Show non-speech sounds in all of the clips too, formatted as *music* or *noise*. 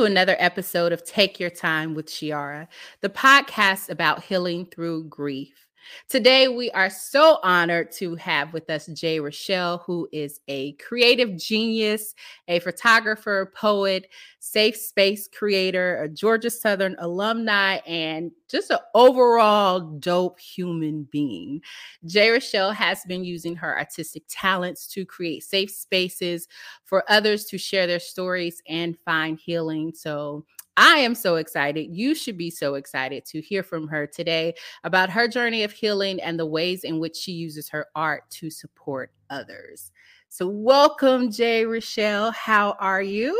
To another episode of Take Your Time with Chiara, the podcast about healing through grief. Today, we are so honored to have with us J. Rychael, who is a creative genius, a photographer, poet, safe space creator, a Georgia Southern alumni, and just an overall dope human being. J. Rychael has been using her artistic talents to create safe spaces for others to share their stories and find healing. So, I am so excited. You should be so excited to hear from her today about her journey of healing and the ways in which she uses her art to support others. So, welcome, J. Rychael. How are you?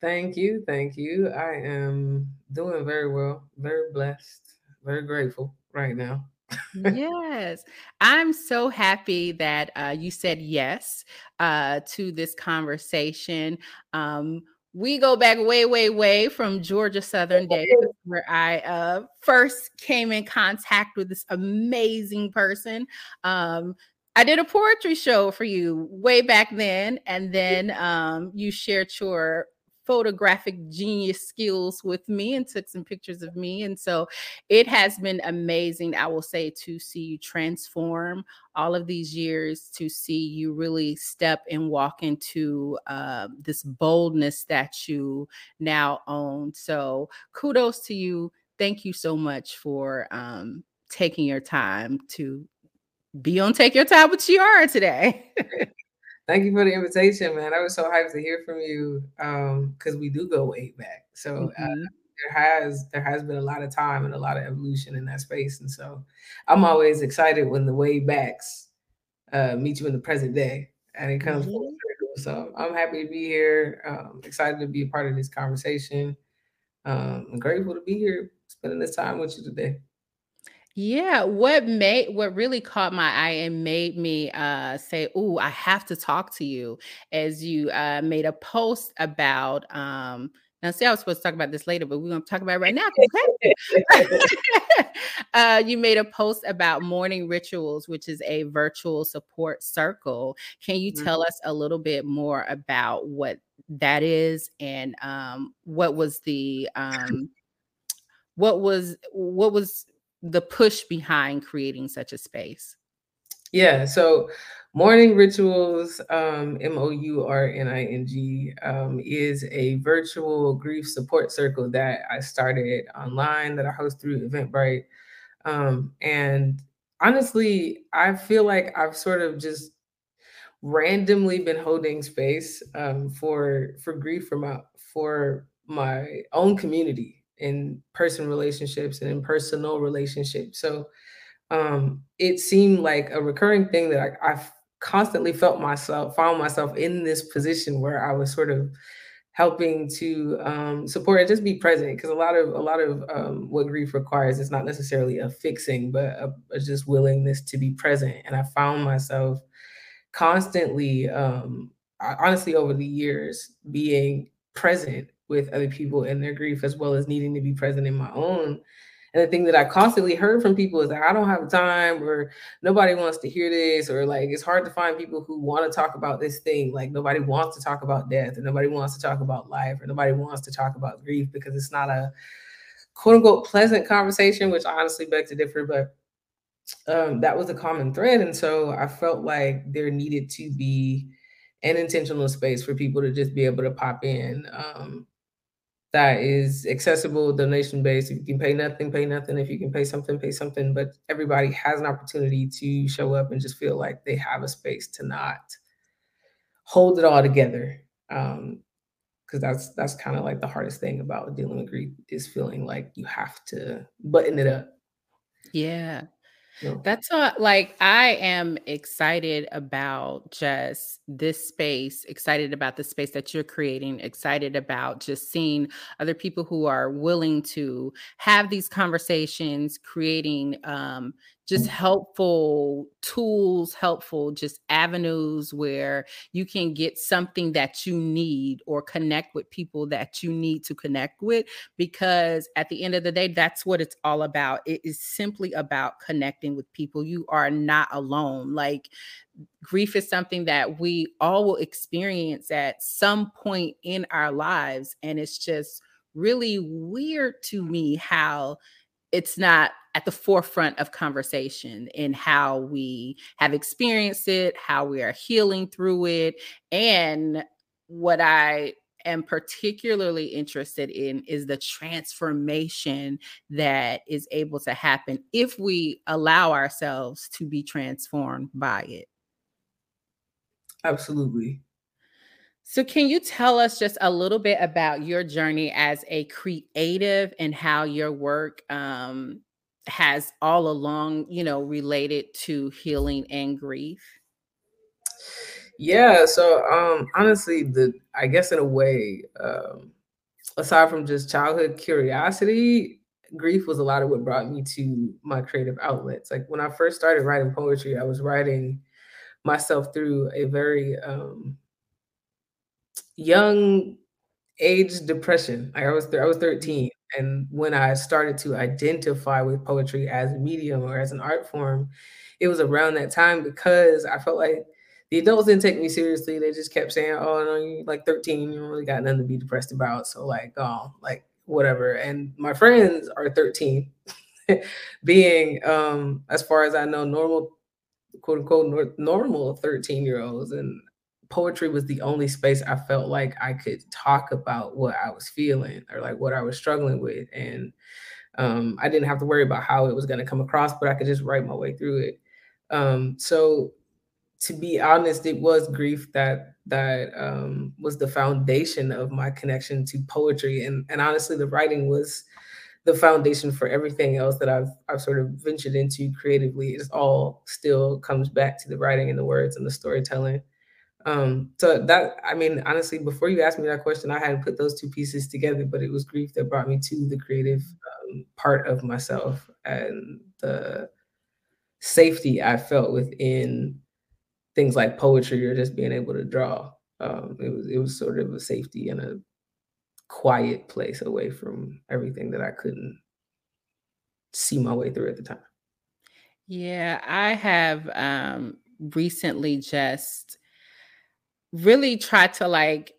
Thank you. Thank you. I am doing very well, very blessed, very grateful right now. *laughs* yes, I'm so happy that uh, you said yes uh, to this conversation. Um, we go back way, way, way from Georgia Southern days, where I uh, first came in contact with this amazing person. Um, I did a poetry show for you way back then, and then um, you shared your photographic genius skills with me and took some pictures of me. And so it has been amazing, I will say, to see you transform all of these years, to see you really step and walk into uh, this boldness that you now own. So kudos to you. Thank you so much for um, taking your time to be on Take Your Time with Chiara today. *laughs* Thank you for the invitation, man. I was so hyped to hear from you because um, we do go way back. So uh, mm-hmm. uh, there has there has been a lot of time and a lot of evolution in that space, and so I'm always excited when the way backs uh, meet you in the present day, and it comes mm-hmm. full circle. So I'm happy to be here. Um, excited to be a part of this conversation. Um, I'm grateful to be here, spending this time with you today. Yeah, what made what really caught my eye and made me uh say, "Oh, I have to talk to you," as you uh made a post about um now see I was supposed to talk about this later, but we're gonna talk about it right now. *laughs* Uh you made a post about mourning rituals, which is a virtual support circle. Can you mm-hmm. tell us a little bit more about what that is and um what was the um what was what was the push behind creating such a space? Yeah, so Mourning Rituals, um, M O U R N I N G, um, is a virtual grief support circle that I started online that I host through Eventbrite. Um, and honestly, I feel like I've sort of just randomly been holding space um, for for grief for my for my own community in person relationships and in personal relationships. So um, it seemed like a recurring thing that I, I constantly felt myself, found myself in this position where I was sort of helping to um, support and just be present because a lot of a lot of um, what grief requires is not necessarily a fixing but a, a, just willingness to be present and i found myself constantly um, honestly over the years being present with other people and their grief as well as needing to be present in my own and the thing that I constantly heard from people is that I don't have time or nobody wants to hear this, or like it's hard to find people who want to talk about this thing. Like nobody wants to talk about death, or nobody wants to talk about life, or nobody wants to talk about grief because it's not a quote unquote pleasant conversation, which I honestly beg to differ, but um, that was a common thread. And so I felt like there needed to be an intentional space for people to just be able to pop in um, that is accessible, donation based. If you can pay nothing, pay nothing. If you can pay something, pay something. But everybody has an opportunity to show up and just feel like they have a space to not hold it all together. Um, because that's that's kind of like the hardest thing about dealing with grief is feeling like you have to button it up. Yeah. That's what, like, I am excited about just this space, excited about the space that you're creating, excited about just seeing other people who are willing to have these conversations, creating um, just helpful tools, helpful just avenues where you can get something that you need or connect with people that you need to connect with. Because at the end of the day, that's what it's all about. It is simply about connecting with people. You are not alone. Like, grief is something that we all will experience at some point in our lives. And it's just really weird to me how it's not at the forefront of conversation in how we have experienced it, how we are healing through it. And what I am particularly interested in is the transformation that is able to happen if we allow ourselves to be transformed by it. Absolutely. So, can you tell us just a little bit about your journey as a creative and how your work um, has all along, you know, related to healing and grief? Yeah. So, um, honestly, the I guess in a way, um, aside from just childhood curiosity, grief was a lot of what brought me to my creative outlets. Like when I first started writing poetry, I was writing myself through a very um, young age depression. I was I was 13, and when I started to identify with poetry as a medium or as an art form, it was around that time because I felt like the adults didn't take me seriously. They just kept saying, "Oh, no, you like 13, you really got nothing to be depressed about." So like, oh, like whatever. And my friends are 13, *laughs* being um as far as I know, normal quote unquote normal 13 year olds and poetry was the only space I felt like I could talk about what I was feeling or like what I was struggling with. And um, I didn't have to worry about how it was going to come across, but I could just write my way through it. Um, so to be honest, it was grief that that um, was the foundation of my connection to poetry, and and honestly, the writing was the foundation for everything else that I've I've sort of ventured into creatively. It all still comes back to the writing and the words and the storytelling. Um, so that I mean, honestly, before you asked me that question, I hadn't put those two pieces together, but it was grief that brought me to the creative um, part of myself and the safety I felt within things like poetry or just being able to draw. Um, it was it was sort of a safety and a quiet place away from everything that I couldn't see my way through at the time. Yeah, I have um recently just really try to like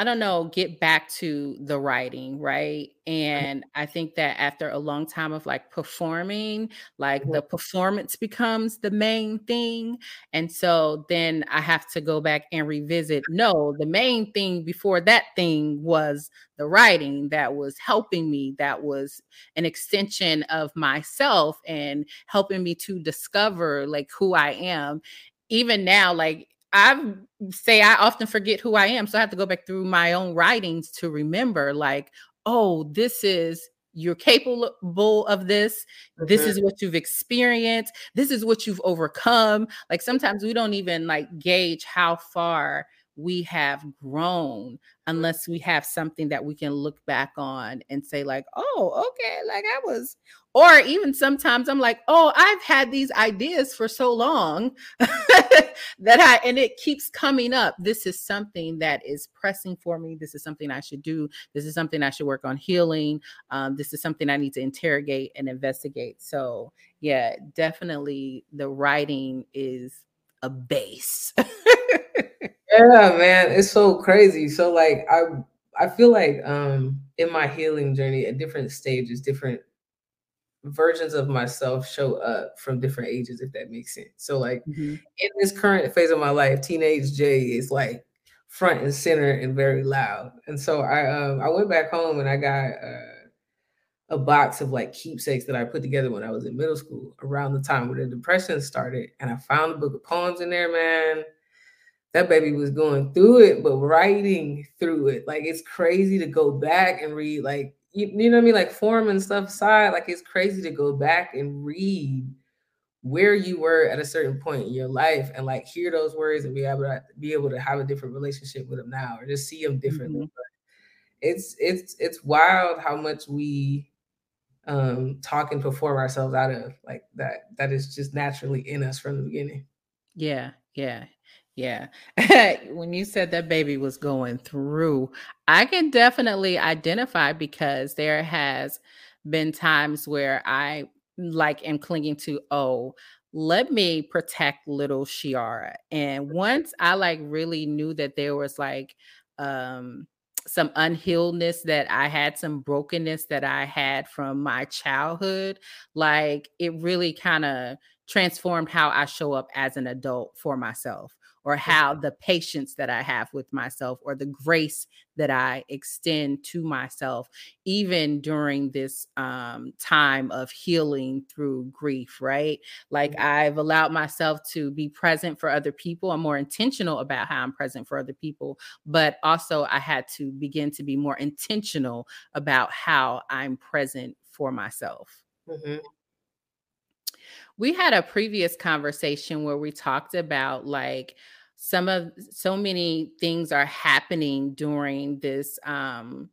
I don't know, get back to the writing, right? Mm-hmm. And I think that after a long time of like performing, like mm-hmm. the performance becomes the main thing. And so then I have to go back and revisit no, the main thing before that thing was the writing that was helping me, that was an extension of myself and helping me to discover like who I am. Even now, like I say I often forget who I am. So I have to go back through my own writings to remember, like, oh, this is you're capable of this. This mm-hmm. is what you've experienced. This is what you've overcome. Like sometimes we don't even like gauge how far we have grown mm-hmm. unless we have something that we can look back on and say like oh okay like i was or even sometimes i'm like oh i've had these ideas for so long *laughs* that i and it keeps coming up. This is something that is pressing for me. This is something i should do. This is something i should work on healing. Um, this is something i need to interrogate and investigate. So yeah definitely the writing is a base. *laughs* Yeah, man, it's so crazy. So like I I feel like um in my healing journey at different stages, different versions of myself show up from different ages, if that makes sense. So like mm-hmm. in this current phase of my life, teenage Jay is like front and center and very loud. And so I um I went back home and I got uh a box of like keepsakes that I put together when I was in middle school around the time when the depression started. And I found a book of poems in there, man that baby was going through it, but writing through it. Like it's crazy to go back and read, like you, you know what I mean, like form and stuff aside. Like it's crazy to go back and read where you were at a certain point in your life and like hear those words and be able to be able to have a different relationship with them now or just see them differently. Mm-hmm. It's it's it's wild how much we um, talk and perform ourselves out of. Like that, that is just naturally in us from the beginning. Yeah, yeah, yeah. *laughs* when you said that baby was going through, I can definitely identify because there has been times where I like am clinging to, oh, let me protect little Chiara. And once I like really knew that there was like um some unhealedness that I had, some brokenness that I had from my childhood, like it really kind of transformed how I show up as an adult for myself or how the patience that I have with myself or the grace that I extend to myself, even during this um, time of healing through grief, right? Like. I've allowed myself to be present for other people. I'm more intentional about how I'm present for other people, but also I had to begin to be more intentional about how I'm present for myself. Mm-hmm we had a previous conversation where we talked about like some of so many things are happening during this um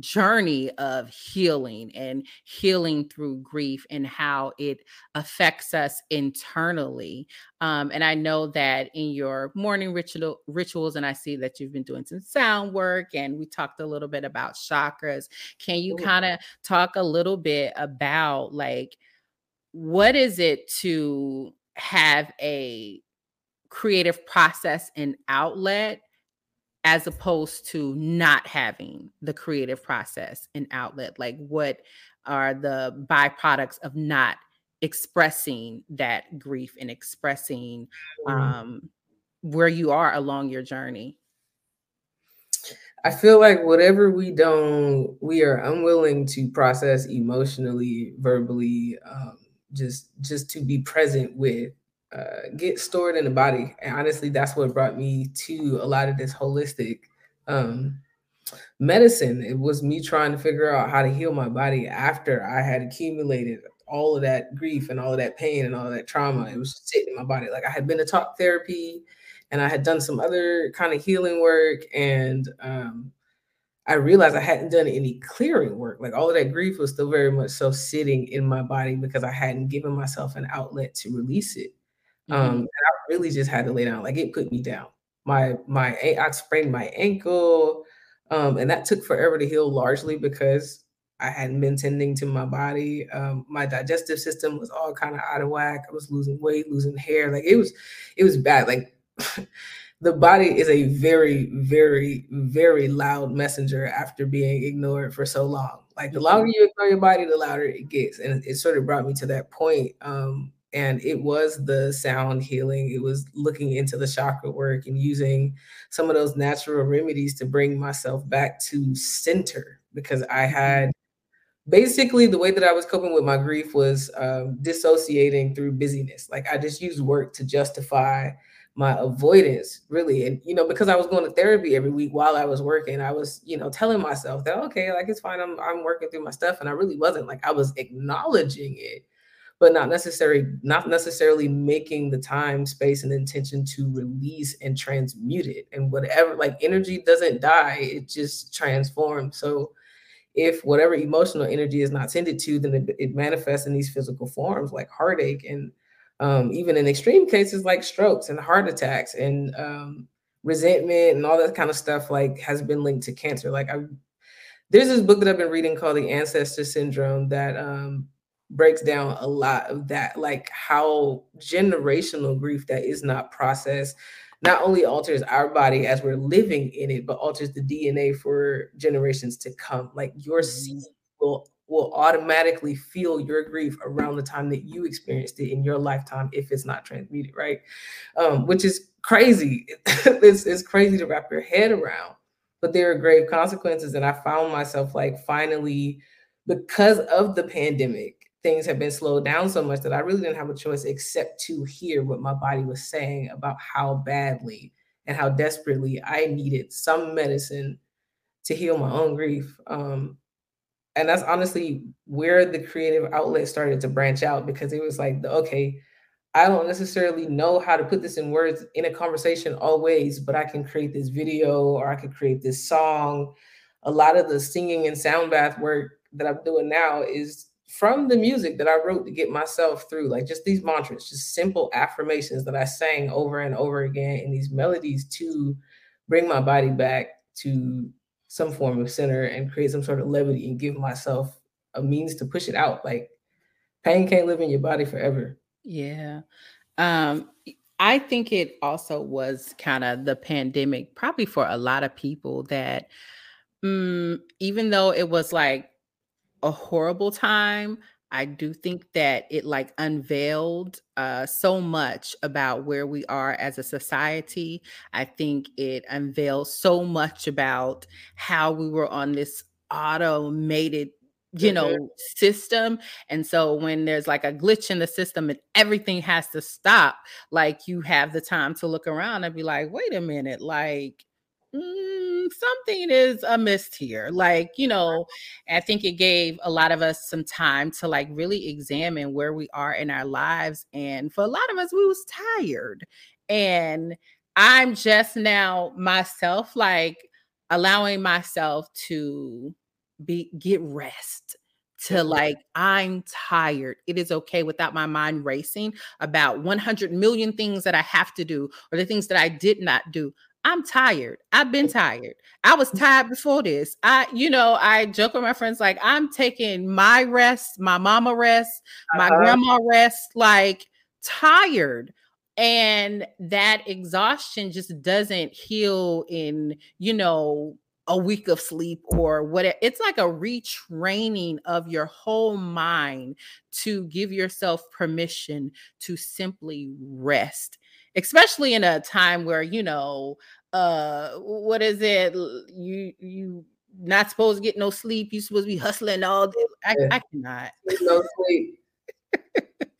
journey of healing and healing through grief and how it affects us internally um, and i know that in your mourning ritual rituals and i see that you've been doing some sound work and we talked a little bit about chakras. Can you kind of talk a little bit about like what is it to have a creative process and outlet as opposed to not having the creative process and outlet like what are the byproducts of not expressing that grief and expressing mm. um, where you are along your journey i feel like whatever we don't we are unwilling to process emotionally verbally um, just just to be present with uh, get stored in the body. And honestly, that's what brought me to a lot of this holistic um, medicine. It was me trying to figure out how to heal my body after I had accumulated all of that grief and all of that pain and all that trauma. It was sitting in my body. Like I had been to talk therapy and I had done some other kind of healing work. And um, I realized I hadn't done any clearing work. Like all of that grief was still very much so sitting in my body because I hadn't given myself an outlet to release it. Um, mm-hmm. Um, and I really just had to lay down. Like it put me down. My my I sprained my ankle, um, and that took forever to heal, largely because I hadn't been tending to my body. Um, my digestive system was all kind of out of whack. I was losing weight, losing hair. Like it was, it was bad. Like *laughs* the body is a very, very, very loud messenger after being ignored for so long. Like the longer mm-hmm. you ignore your body, the louder it gets. And it sort of brought me to that point um, and it was the sound healing. It was looking into the chakra work and using some of those natural remedies to bring myself back to center because i had basically the way that i was coping with my grief was um, dissociating through busyness. Like i just used work to justify my avoidance really. And you know because i was going to therapy every week while i was working i was you know telling myself that okay like it's fine. I'm, I'm working through my stuff. And i really wasn't. Like i was acknowledging it but not necessarily not necessarily making the time space and intention to release and transmute it. And whatever like energy doesn't die it just transforms. So if whatever emotional energy is not tended to then it, it manifests in these physical forms like heartache and um, even in extreme cases like strokes and heart attacks and um, resentment and all that kind of stuff like has been linked to cancer. Like i there's this book that i've been reading called the ancestor syndrome that um, breaks down a lot of that, like how generational grief that is not processed not only alters our body as we're living in it, but alters the DNA for generations to come. Like your mm-hmm. seed will will automatically feel your grief around the time that you experienced it in your lifetime if it's not transmuted, right? Um, which is crazy. *laughs* it's, it's crazy to wrap your head around, but there are grave consequences. And I found myself like finally, because of the pandemic, things have been slowed down so much that I really didn't have a choice except to hear what my body was saying about how badly and how desperately I needed some medicine to heal my own grief. Um, and that's honestly where the creative outlet started to branch out because it was like, okay, I don't necessarily know how to put this in words in a conversation always, but I can create this video or I could create this song. A lot of the singing and sound bath work that I'm doing now is from the music that I wrote to get myself through, like just these mantras, just simple affirmations that I sang over and over again in these melodies to bring my body back to some form of center and create some sort of levity and give myself a means to push it out. Like pain can't live in your body forever. Yeah. Um, I think it also was kind of the pandemic, probably for a lot of people that mm, even though it was like a horrible time, I do think that it like unveiled uh, so much about where we are as a society. I think it unveiled so much about how we were on this automated you mm-hmm. know system and so when there's like a glitch in the system and everything has to stop like you have the time to look around and be like wait a minute like mm, something is amiss here. Like, you know, I think it gave a lot of us some time to like really examine where we are in our lives. And for a lot of us, we was tired. And I'm just now myself, like allowing myself to be get rest to like i'm tired it is okay without my mind racing about 100 million things that i have to do or the things that i did not do I'm tired. I've been tired. I was tired before this. I, you know, I joke with my friends like I'm taking my rest, my mama rest, my uh-huh. grandma rest, like tired. And that exhaustion just doesn't heal in, you know, a week of sleep or what it's like a retraining of your whole mind to give yourself permission to simply rest especially in a time where you know uh what is it you you not supposed to get no sleep you supposed to be hustling all day i. I cannot. No sleep. *laughs*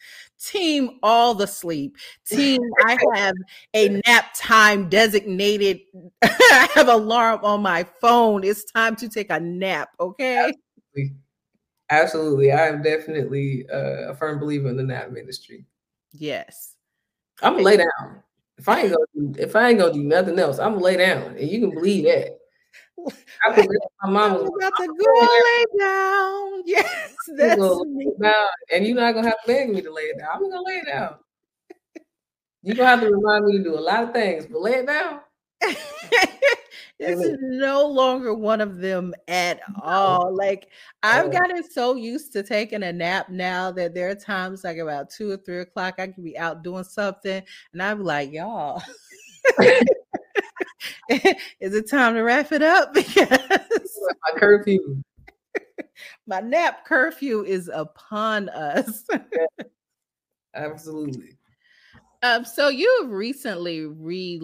Team all the sleep. Team *laughs* i have a nap time designated *laughs* i have alarm on my phone it's time to take a nap okay? Absolutely, absolutely. i am definitely uh, a firm believer in the nap ministry. Yes I'm gonna lay down. If I ain't gonna do, if I ain't gonna do nothing else, I'm gonna lay down, and you can believe that. I *laughs* believe my mom was about to go lay down. *laughs* Yes, that's me. Down, and you're not gonna have to beg me to lay it down. I'm gonna lay it down. You're gonna have to remind me to do a lot of things, but lay it down. *laughs* this is no longer one of them at all. Like I've oh. gotten so used to taking a nap now that there are times like about two or three o'clock, I could be out doing something, and I'm like, y'all. *laughs* *laughs* is it time to wrap it up? *laughs* Because my curfew. my nap curfew is upon us. Absolutely. Um, so you have recently re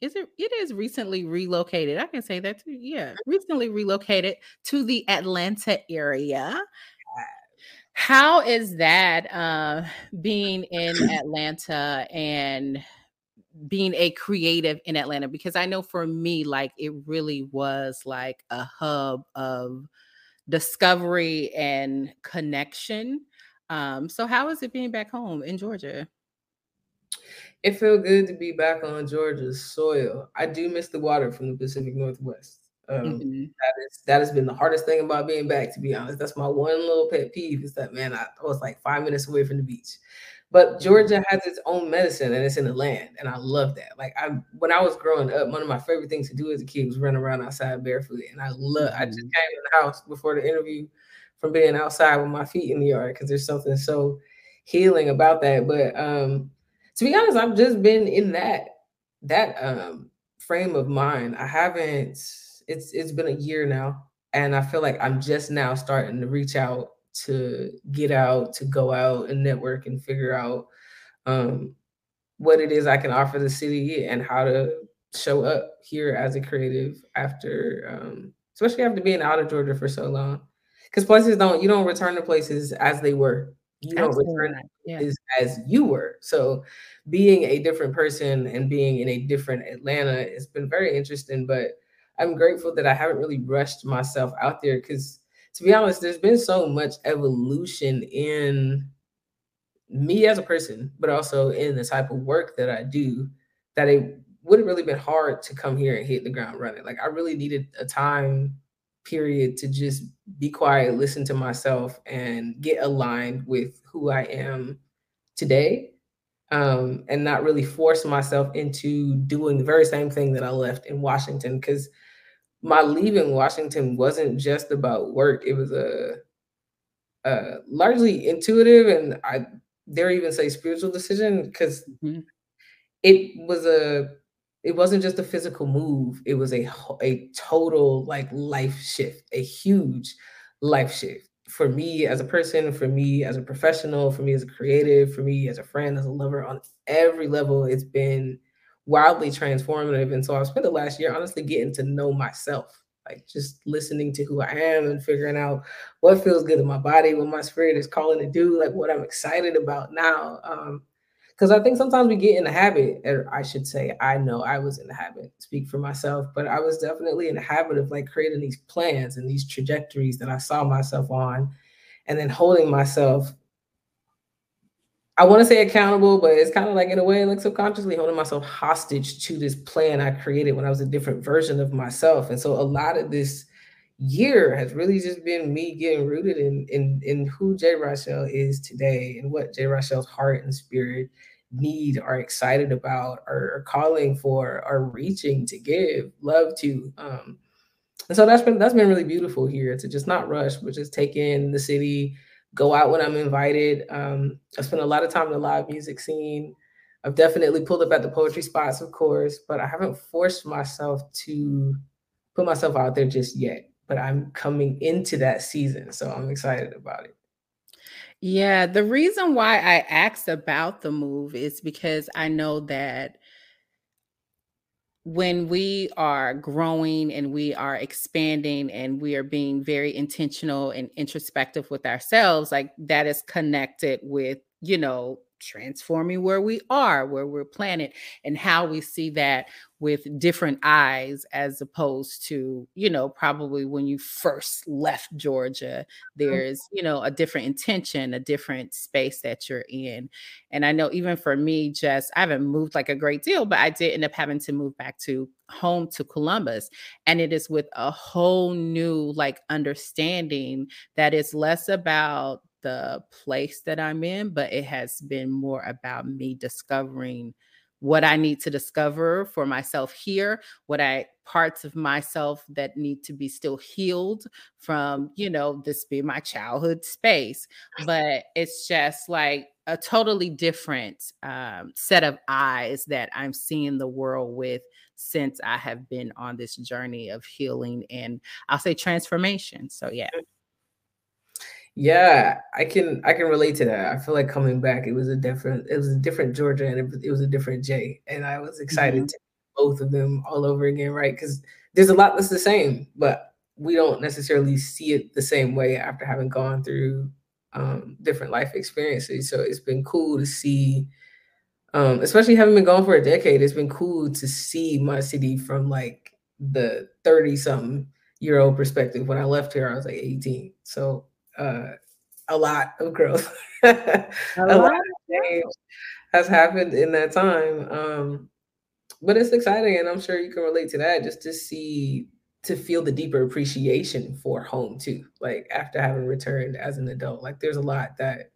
is it it is recently relocated. I can say that too. Yeah, recently relocated to the Atlanta area. How is that uh, being in Atlanta and being a creative in Atlanta? Because I know for me, like it really was like a hub of discovery and connection. Um, so how is it being back home in Georgia? It felt good to be back on Georgia's soil. I do miss the water from the Pacific Northwest. Um, mm-hmm. that is that has been the hardest thing about being back. To be honest, that's my one little pet peeve. Is that man? I, I was like five minutes away from the beach, but Georgia has its own medicine and it's in the land, and I love that. Like I, when I was growing up, one of my favorite things to do as a kid was run around outside barefoot, and I love. I just mm-hmm. came in the house before the interview from being outside with my feet in the yard because there's something so healing about that. But um, to be honest, I've just been in that that um frame of mind. I haven't it's it's been a year now and I feel like I'm just now starting to reach out to get out, to go out and network and figure out um what it is I can offer the city and how to show up here as a creative after um especially after being out of Georgia for so long. Because places don't you don't return to places as they were you don't return yeah. as, as you were. So being a different person and being in a different Atlanta it's been very interesting. But I'm grateful that I haven't really rushed myself out there because to be honest, there's been so much evolution in me as a person, but also in the type of work that I do that it would have really been hard to come here and hit the ground running. Like I really needed a time period to just be quiet, listen to myself, and get aligned with who I am today. Um, and not really force myself into doing the very same thing that I left in Washington. Because my leaving Washington wasn't just about work, it was a, a largely intuitive and I dare even say spiritual decision because mm-hmm. it was a it wasn't just a physical move it was a a total like life shift a huge life shift. For me as a person for me as a professional for me as a creative for me as a friend as a lover on every level it's been wildly transformative. And so i've spent the last year honestly getting to know myself like just listening to who i am and figuring out what feels good in my body what my spirit is calling to do like what i'm excited about now. Um, because I think sometimes we get in the habit, or I should say, I know I was in the habit, speak for myself, but I was definitely in the habit of like creating these plans and these trajectories that I saw myself on, and then holding myself. I want to say accountable, but it's kind of like in a way, like subconsciously holding myself hostage to this plan I created when I was a different version of myself. And so a lot of this year has really just been me getting rooted in in in who J. Rychael is today and what J. Rychael's heart and spirit need are excited about are, calling for are reaching to give love to um and so that's been that's been really beautiful here to just not rush but just take in the city go out when i'm invited. Um i spent a lot of time in the live music scene. I've definitely pulled up at the poetry spots of course but i haven't forced myself to put myself out there just yet but I'm coming into that season. So I'm excited about it. Yeah, the reason why I asked about the move is because I know that when we are growing and we are expanding and we are being very intentional and introspective with ourselves, like that is connected with, you know, transforming where we are, where we're planted, and how we see that with different eyes as opposed to, you know, probably when you first left Georgia, mm-hmm. there's, you know, a different intention, a different space that you're in. And I know even for me, just I haven't moved like a great deal, but I did end up having to move back to home to Columbus. And it is with a whole new like understanding that it's less about the place that I'm in, but it has been more about me discovering what I need to discover for myself here, what I parts of myself that need to be still healed from, you know, this being my childhood space. But it's just like a totally different um, set of eyes that I'm seeing the world with since I have been on this journey of healing and I'll say transformation. So, yeah. Yeah, I can I can relate to that. I feel like coming back, it was a different it was a different Georgia and it was, it was a different Jay, and I was excited mm-hmm. to both of them all over again, right? Because there's a lot that's the same, but we don't necessarily see it the same way after having gone through um, different life experiences. So it's been cool to see, um, especially having been gone for a decade. It's been cool to see my city from like the thirty something year old perspective. When I left here, I was like eighteen, so uh, a lot of growth. *laughs* a, a lot, lot of change has happened in that time. Um, but it's exciting, and I'm sure you can relate to that. Just to see, to feel the deeper appreciation for home too. Like after having returned as an adult, like there's a lot that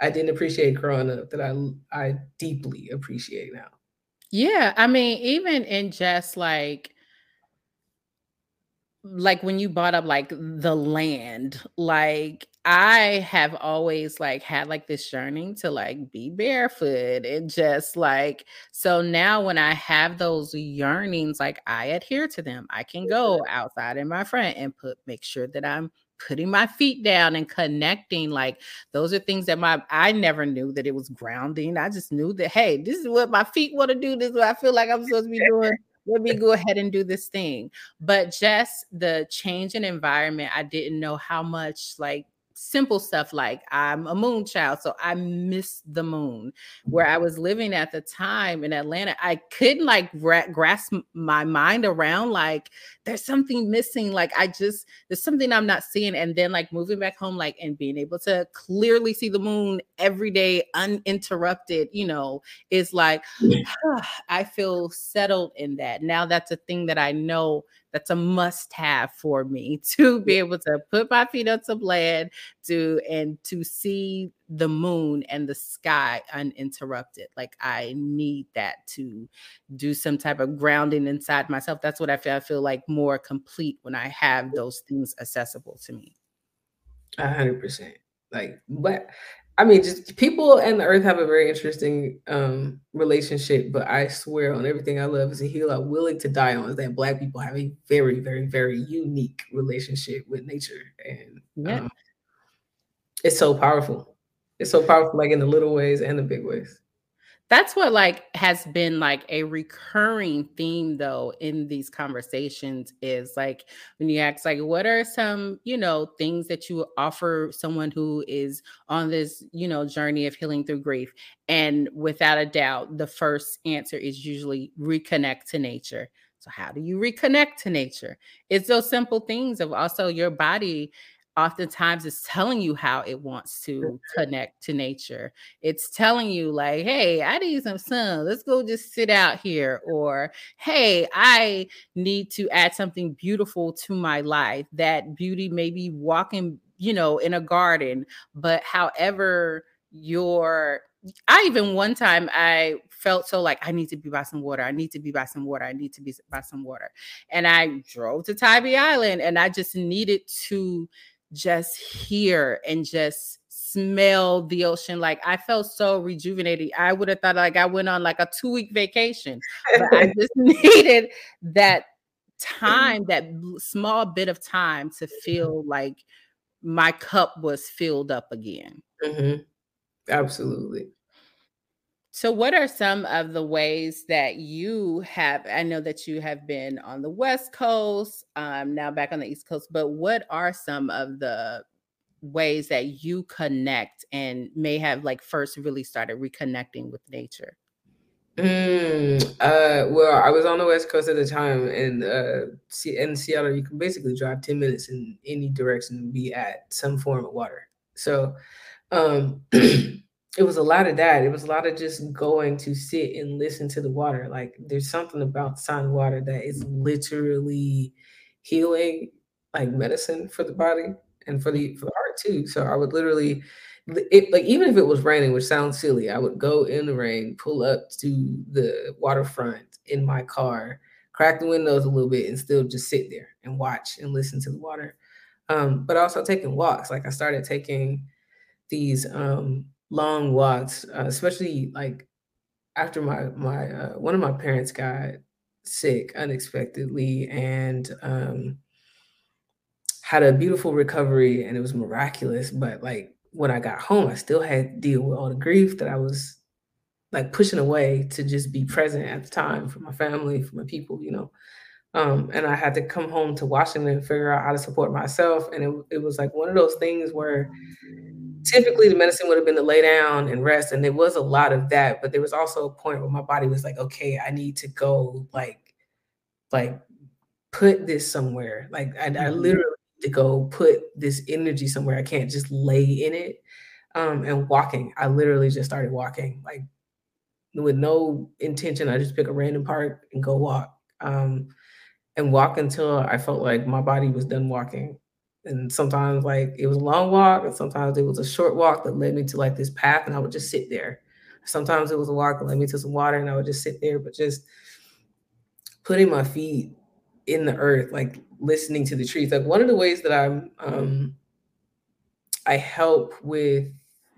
I didn't appreciate growing up that I I deeply appreciate now. Yeah, I mean, even in just like like when you brought up like the land like i have always like had like this yearning to like be barefoot and just like so now when i have those yearnings like i adhere to them. I can mm-hmm. go outside in my front and put make sure that i'm putting my feet down and connecting like those are things that my i never knew that it was grounding. I just knew that hey this is what my feet want to do. This is what i feel like i'm supposed to be doing let me go ahead and do this thing. But just the change in environment, I didn't know how much like simple stuff like I'm a moon child, so I miss the moon. Where I mm-hmm. was living at the time in Atlanta, I couldn't like gra- grasp my mind around like there's something missing. Like I just there's something I'm not seeing, and then like moving back home, like and being able to clearly see the moon every day uninterrupted, you know, is like *sighs* I feel settled in that. Now that's a thing that I know that's a must have for me *laughs* to be able to put my feet on some land to and to see the moon and the sky uninterrupted. Like I need that to do some type of grounding inside myself. That's what I feel. I feel like more complete when I have those things accessible to me. A hundred percent. Like, but I mean, just people and the earth have a very interesting um, relationship, but I swear on everything I love is a hill I'm willing to die on is that black people have a very, very, very unique relationship with nature. And yeah. um, it's so powerful. It's so powerful, like in the little ways and the big ways that's what like has been like a recurring theme though in these conversations is like when you ask like what are some you know things that you offer someone who is on this you know journey of healing through grief? And without a doubt the first answer is usually reconnect to nature. So how do you reconnect to nature? It's those simple things of also your body oftentimes it's telling you how it wants to connect to nature. It's telling you, like, hey, I need some sun. Let's go just sit out here. Or, hey, I need to add something beautiful to my life. That beauty may be walking, you know, in a garden, but however your I even one time I felt so like I need to be by some water. I need to be by some water. I need to be by some water. And I drove to Tybee Island and I just needed to just hear and just smell the ocean. Like I felt so rejuvenated. I would have thought like I went on like a two week vacation, but I *laughs* just *laughs* needed that time, that small bit of time to feel like my cup was filled up again. Mm-hmm. Absolutely. So, what are some of the ways that you have? I know that you have been on the West Coast, um, now back on the East Coast, but what are some of the ways that you connect and may have like first really started reconnecting with nature? Mm, uh, well, I was on the West Coast at the time, and uh, in Seattle, you can basically drive 10 minutes in any direction and be at some form of water. So, um, *clears throat* it was a lot of that. It was a lot of just going to sit and listen to the water. Like there's something about sound water that is literally healing, like medicine for the body and for the for the heart too. So I would literally it, like even if it was raining, which sounds silly, I would go in the rain, pull up to the waterfront in my car, crack the windows a little bit, and still just sit there and watch and listen to the water. Um, but also taking walks. Like I started taking these um long walks, uh, especially like after my my uh, one of my parents got sick unexpectedly and um, had a beautiful recovery and it was miraculous. But like when I got home, I still had to deal with all the grief that I was like pushing away to just be present at the time for my family, for my people, you know. Um, and I had to come home to Washington and figure out how to support myself. And it, it was like one of those things where typically the medicine would have been to lay down and rest and there was a lot of that but there was also a point where my body was like okay i need to go like like put this somewhere. Like i, I mm-hmm. literally need to go put this energy somewhere. I can't just lay in it. Um and walking. I literally just started walking like with no intention. I just pick a random park and go walk. Um and walk until i felt like my body was done walking and sometimes like it was a long walk and sometimes it was a short walk that led me to like this path and i would just sit there. Sometimes it was a walk that led me to some water and i would just sit there but just putting my feet in the earth like listening to the trees. Like one of the ways that i'm um i help with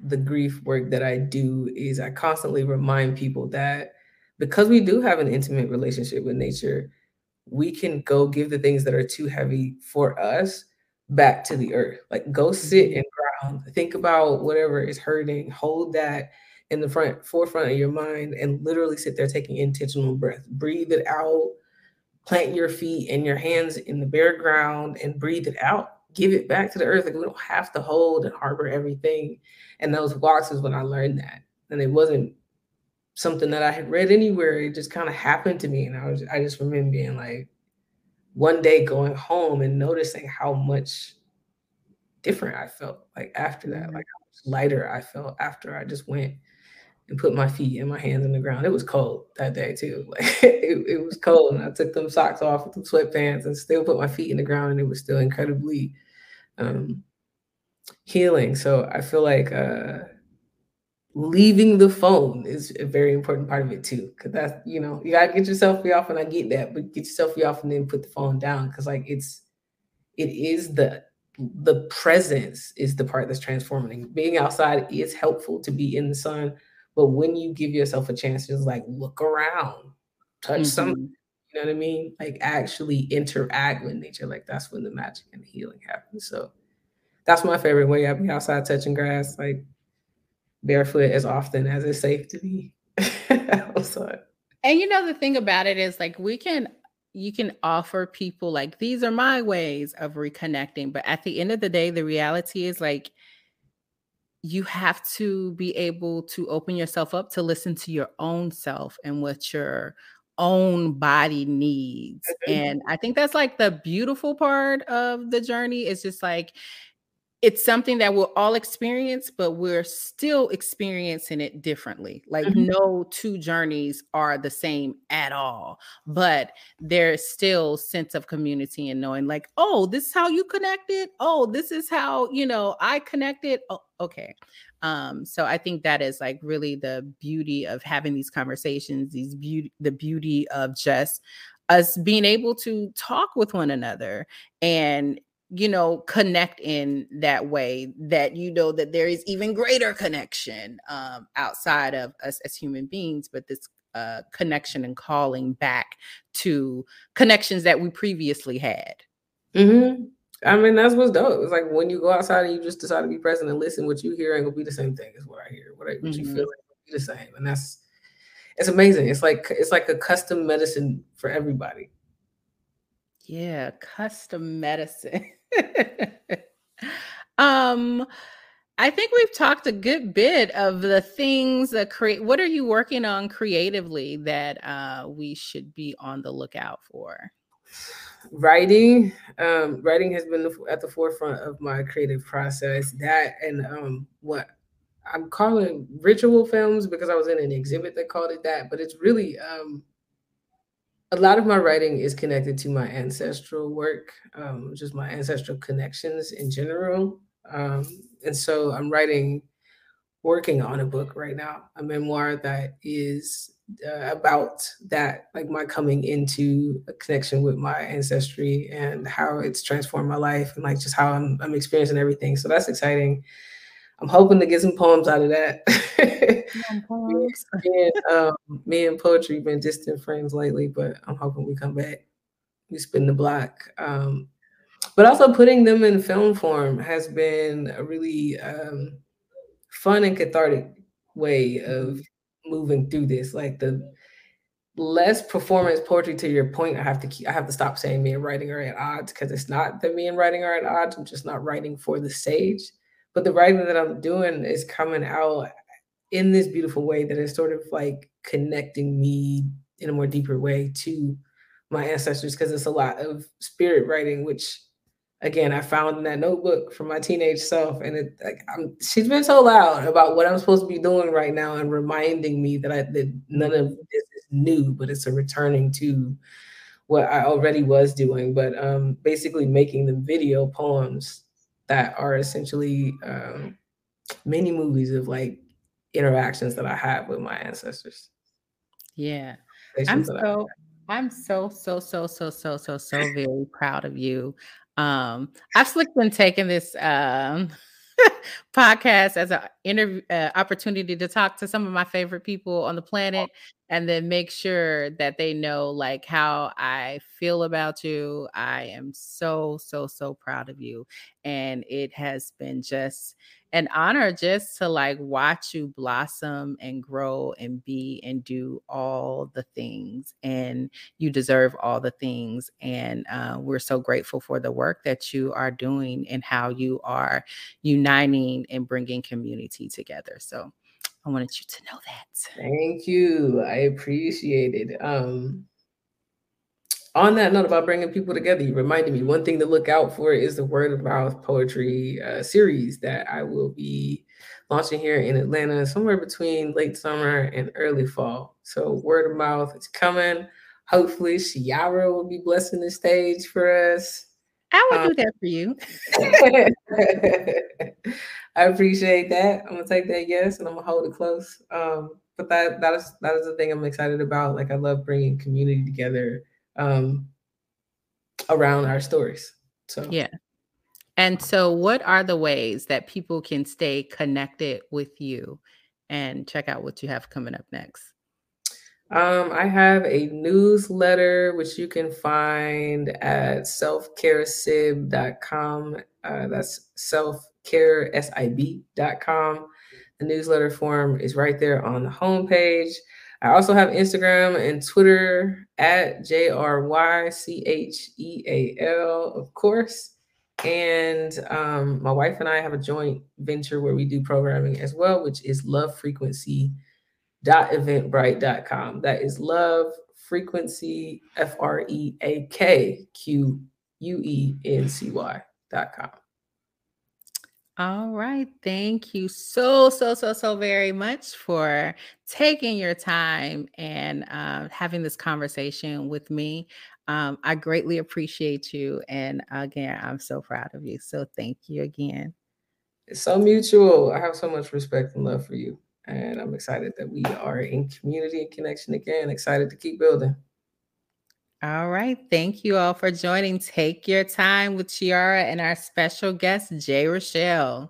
the grief work that i do is i constantly remind people that because we do have an intimate relationship with nature we can go give the things that are too heavy for us back to the earth. Like go sit mm-hmm. and ground. Think about whatever is hurting. Hold that in the front forefront of your mind and literally sit there taking intentional breath. Breathe it out. Plant your feet and your hands in the bare ground and breathe it out. Give it back to the earth. Like we don't have to hold and harbor everything. And those walks is when I learned that. And it wasn't something that I had read anywhere. It just kind of happened to me. And I was I just remember being like, one day going home and noticing how much different I felt like after that, mm-hmm. like how much lighter I felt after I just went and put my feet and my hands in the ground. It was cold that day too. Like *laughs* it, it was cold, and I took them socks off with the sweatpants and still put my feet in the ground, and it was still incredibly um, healing. So I feel like uh, leaving the phone is a very important part of it too. Cause that's, you know, you gotta get yourself off and I get that, but get yourself off and then put the phone down. Cause like it's it is the the presence is the part that's transforming. Being outside is helpful to be in the sun, but when you give yourself a chance to just like look around, touch mm-hmm. something, you know what I mean? Like actually interact with nature, like that's when the magic and the healing happens. So that's my favorite way. I be outside touching grass, like barefoot as often as it's safe to be *laughs* outside. And you know the thing about it is like we can you can offer people like these are my ways of reconnecting, but at the end of the day the reality is like you have to be able to open yourself up to listen to your own self and what your own body needs. Mm-hmm. And I think that's like the beautiful part of the journey is just like it's something that we'll all experience, but we're still experiencing it differently. Like mm-hmm. no two journeys are the same at all, but there's still sense of community and knowing like, oh, this is how you connected. Oh, this is how, you know, I connected. Oh, okay. Um, so I think that is like really the beauty of having these conversations, these beauty, the beauty of just us being able to talk with one another and you know connect in that way that you know that there is even greater connection um, outside of us as human beings but this uh, connection and calling back to connections that we previously had mm-hmm. i mean that's what's dope it's like when you go outside and you just decide to be present and listen what you hear ain't gonna be the same thing as what i hear what, I, what mm-hmm. you feel like be the same and that's it's amazing it's like it's like a custom medicine for everybody yeah, custom medicine. *laughs* *laughs* um I think we've talked a good bit of the things that create what are you working on creatively that uh we should be on the lookout for? Writing, um, writing has been at the forefront of my creative process. That and um, what I'm calling ritual films because I was in an exhibit that called it that, but it's really um, a lot of my writing is connected to my ancestral work, um, just my ancestral connections in general. Um, and so I'm writing, working on a book right now, a memoir that is uh, about that, like my coming into a connection with my ancestry and how it's transformed my life and like just how I'm, I'm experiencing everything. So that's exciting. I'm hoping to get some poems out of that. *laughs* me, and, um, me and poetry been distant friends lately, but I'm hoping we come back. We spin the block. Um, but also putting them in film form has been a really um, fun and cathartic way of moving through this. Like the less performance poetry to your point, I have to keep, I have to stop saying me and writing are at odds because it's not that me and writing are at odds. I'm just not writing for the stage but the writing that I'm doing is coming out in this beautiful way that is sort of like connecting me in a more deeper way to my ancestors because it's a lot of spirit writing, which again I found in that notebook from my teenage self, and it like I'm, she's been so loud about what I'm supposed to be doing right now and reminding me that I that none of this is new, but it's a returning to what I already was doing, but um, basically making the video poems that are essentially um, many movies of like interactions that I had with my ancestors. Yeah. I'm so I'm so so so so so so so very proud of you. Um I've slicked been taking this um *laughs* podcast as an interview uh, opportunity to talk to some of my favorite people on the planet and then make sure that they know like how I feel about you. I am so so so proud of you and it has been just an honor just to like watch you blossom and grow and be and do all the things and you deserve all the things and uh, we're so grateful for the work that you are doing and how you are uniting and bringing community together so i wanted you to know that thank you i appreciate it um on that note about bringing people together, you reminded me one thing to look out for is the word of mouth poetry uh, series that I will be launching here in Atlanta somewhere between late summer and early fall. So word of mouth is coming. Hopefully, Chiara will be blessing the stage for us. I will um, do that for you. *laughs* *laughs* *laughs* I appreciate that. I'm gonna take that yes, and I'm gonna hold it close. Um, but that that is that is the thing I'm excited about. Like I love bringing community together um, around our stories. So yeah. And so, what are the ways that people can stay connected with you and check out what you have coming up next? Um, I have a newsletter which you can find at selfcaresib.com. Uh, that's selfcaresib.com. The newsletter form is right there on the homepage. I also have Instagram and Twitter at J R Y C H E A L, of course. And um, my wife and I have a joint venture where we do programming as well, which is Love Freakquency eventbrite.com. That is love freakquency F R E A K Q U E N C Y dot com. All right. Thank you so, so, so, so very much for taking your time and uh, having this conversation with me. Um, I greatly appreciate you. And again, I'm so proud of you. So thank you again. It's so mutual. I have so much respect and love for you. And I'm excited that we are in community and connection again. Excited to keep building. All right. Thank you all for joining. Take your time with Chiara and our special guest, J. Rychael.